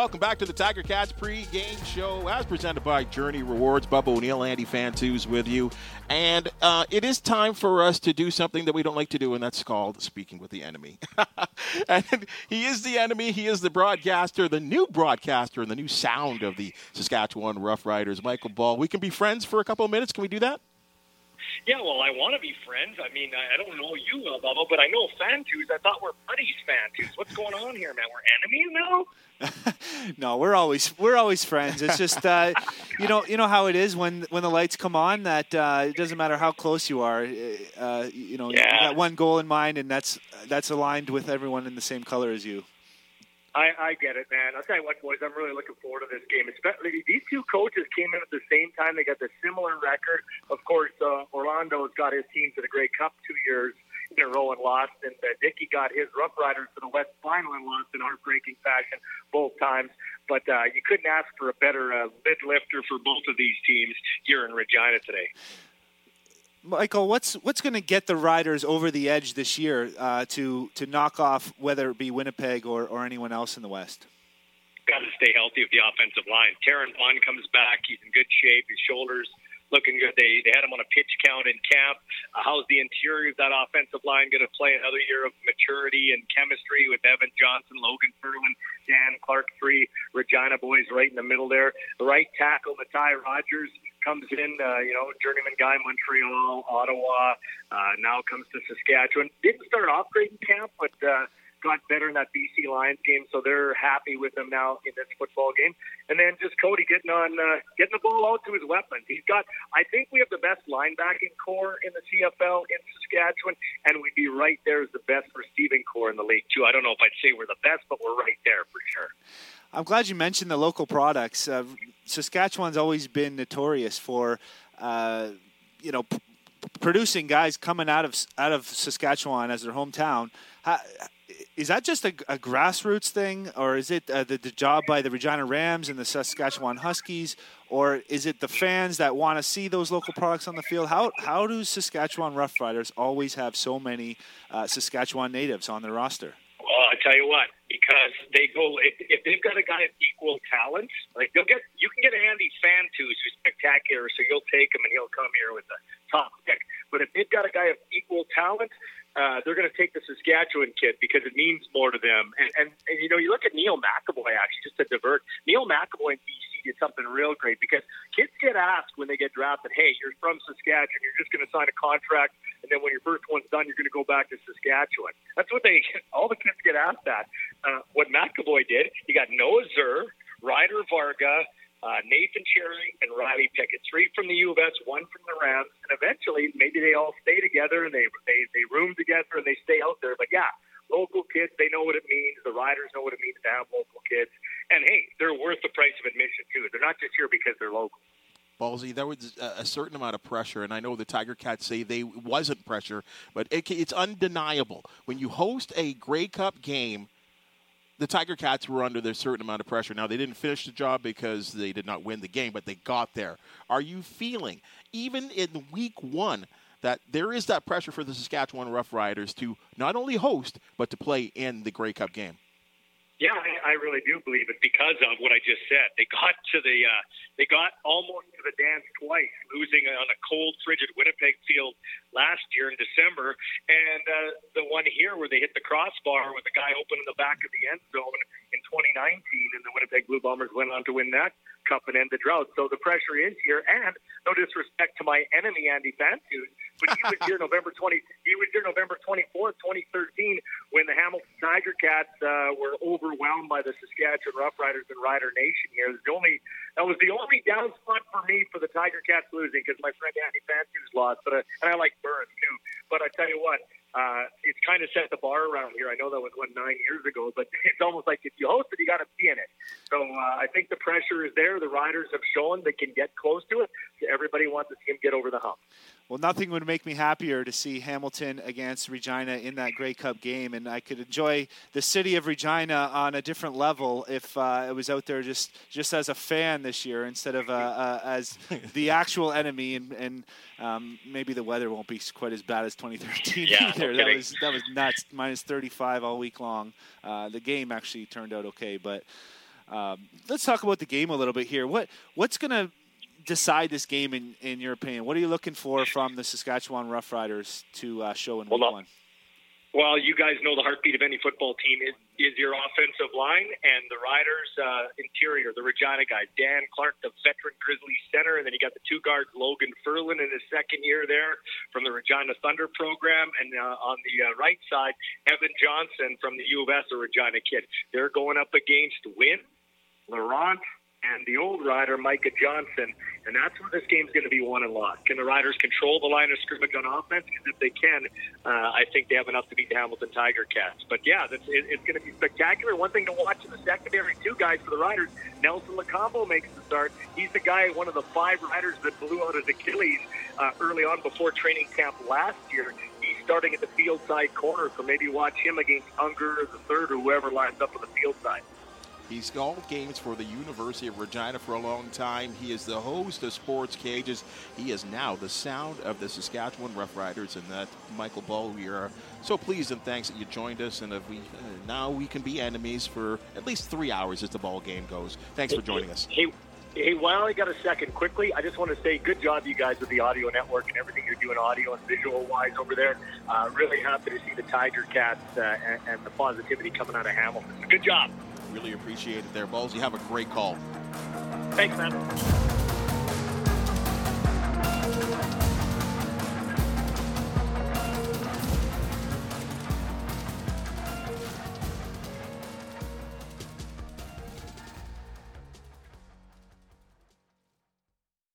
Welcome back to the Tiger Cats pre-game show, as presented by Journey Rewards. Bubba O'Neill, Andy Fantuz with you, and uh, it is time for us to do something that we don't like to do, and that's called speaking with the enemy. and he is the enemy. He is the broadcaster, the new broadcaster, and the new sound of the Saskatchewan Roughriders. Michael Ball. We can be friends for a couple of minutes. Can we do that? Yeah, well, I want to be friends. I mean, I, I don't know you, uh, Bubba, but I know Fantuz. I thought we're buddies, Fantuz. What's going on here, man? We're enemies now. no, we're always we're always friends. It's just uh, you know you know how it is when when the lights come on. That uh, it doesn't matter how close you are. Uh, you know, yeah. you got one goal in mind, and that's that's aligned with everyone in the same color as you. I, I get it, man. I'll tell you what, boys. I'm really looking forward to this game. Especially these two coaches came in at the same time. They got the similar record. Of course, uh, Orlando's got his team to the Grey Cup two years in a row and lost, and uh, Dickey got his Rough Riders to the West Final and lost in heartbreaking fashion both times. But uh, you couldn't ask for a better uh, mid lifter for both of these teams here in Regina today. Michael, what's what's going to get the Riders over the edge this year uh, to to knock off whether it be Winnipeg or, or anyone else in the West? Got to stay healthy with the offensive line. Terren Vaughn comes back; he's in good shape. His shoulders looking good. They they had him on a pitch count in camp. Uh, how's the interior of that offensive line going to play another year of maturity and chemistry with Evan Johnson, Logan Ferland, Dan Clark, three Regina boys right in the middle there. The right tackle, Matai Rogers comes in, uh, you know, journeyman guy, Montreal, Ottawa, uh, now comes to Saskatchewan. Didn't start off great in camp, but uh, got better in that BC Lions game, so they're happy with him now in this football game. And then just Cody getting on, uh, getting the ball out to his weapons. He's got, I think we have the best linebacking corps in the CFL in Saskatchewan, and we'd be right there as the best receiving corps in the league too. I don't know if I'd say we're the best, but we're right there for sure. I'm glad you mentioned the local products. Uh, Saskatchewan's always been notorious for, uh, you know, p- producing guys coming out of out of Saskatchewan as their hometown. How, is that just a, a, grassroots thing, or is it uh, the, the, job by the Regina Rams and the Saskatchewan Huskies, or is it the fans that want to see those local products on the field? How how do Saskatchewan Roughriders always have so many uh, Saskatchewan natives on their roster? Well, I tell you what, because they go if, if they've got a guy of equal talent, like they'll get you can get Andy Fantuz who's spectacular, so you'll take him and he'll come here with the top pick. But if they've got a guy of equal talent, uh, they're going to take the Saskatchewan kid because it means more to them. And, and, and you know, you look at Neil McEvoy actually, just to divert. Neil McEvoy in BC did something real great because kids get asked when they get drafted, "Hey, you're from Saskatchewan. You're just going to sign a contract, and then when your first one's done, you're going to go back to Saskatchewan." That's what they all the kids get asked that. Uh, what McEvoy did, he got Noah Zerr, Ryder Varga uh, Nathan Cherry and Riley Pickett, three from the U of S, one from the Rams, and eventually maybe they all stay together and they they they room together and they stay out there. But yeah, local kids, they know what it means. The riders know what it means to have local kids, and hey, they're worth the price of admission too. They're not just here because they're local. Ballsy, there was a certain amount of pressure, and I know the Tiger Cats say they wasn't pressure, but it, it's undeniable when you host a Grey Cup game the Tiger Cats were under a certain amount of pressure. Now, they didn't finish the job because they did not win the game, but they got there. Are you feeling, even in week one, that there is that pressure for the Saskatchewan Roughriders to not only host, but to play in the Grey Cup game? Yeah, I, I really do believe it because of what I just said. They got to the uh, they got almost to the dance twice, losing on a cold, frigid Winnipeg field last year in December, and uh, the one here where they hit the crossbar with the guy open in the back of the end zone in 2019, and the Winnipeg Blue Bombers went on to win that cup and end the drought. So the pressure is here, and no disrespect to my enemy Andy Fantuz, but he was here November 20. He was here November 24th, 2013, when the Hamilton Tiger Cats uh, were overwhelmed by the Saskatchewan Roughriders and Rider Nation. Here, the only that was the only down spot for me for the Tiger Cats losing because my friend Andy Fantuz lost, but uh, and I like Burns too. But I tell you what, uh, it's kind of set the bar around here. I know that was what nine years ago, but it's almost like if you host it, you got to be in it. So uh, I think the pressure is there. The riders have shown they can get close to it. Everybody wants to see him get over the hump. Well, nothing would make me happier to see Hamilton against Regina in that Grey Cup game, and I could enjoy the city of Regina on a different level if uh, I was out there just just as a fan this year instead of uh, uh, as the actual enemy. And, and um, maybe the weather won't be quite as bad as 2013 yeah, either. No that was that was nuts, minus 35 all week long. Uh, the game actually turned out okay, but. Um, let's talk about the game a little bit here. What what's going to decide this game in, in your opinion? What are you looking for from the Saskatchewan Roughriders to uh, show in week well, one? Well, you guys know the heartbeat of any football team is, is your offensive line and the Riders' uh, interior, the Regina guys. Dan Clark, the veteran Grizzly center, and then you got the two guards, Logan Ferland in his second year there from the Regina Thunder program, and uh, on the uh, right side, Evan Johnson from the U of S, a Regina kid. They're going up against Wynn, Laurent, and the old rider, Micah Johnson. And that's where this game's going to be won and lost. Can the Riders control the line of scrimmage on offense? Because if they can, uh, I think they have enough to beat the Hamilton Tiger Cats. But yeah, that's, it, it's going to be spectacular. One thing to watch in the secondary, two guys for the Riders. Nelson Lokombo makes the start. He's the guy, one of the five Riders that blew out his Achilles uh, early on before training camp last year. He's starting at the field side corner, so maybe watch him against Unger, the third, or whoever lines up on the field side. He's called games for the University of Regina for a long time. He is the host of Sports Cages. He is now the sound of the Saskatchewan Roughriders, and that Michael Ball. We are so pleased and thanks that you joined us, and we uh, now we can be enemies for at least three hours as the ball game goes. Thanks for joining us. Hey, Hey, while I got a second, quickly, I just want to say good job, you guys, with the audio network and everything you're doing audio and visual wise over there. Uh, really happy to see the Tiger Cats uh, and, and, the positivity coming out of Hamilton. Good job. Really appreciate it there, Balls. You have a great call. Thanks, man.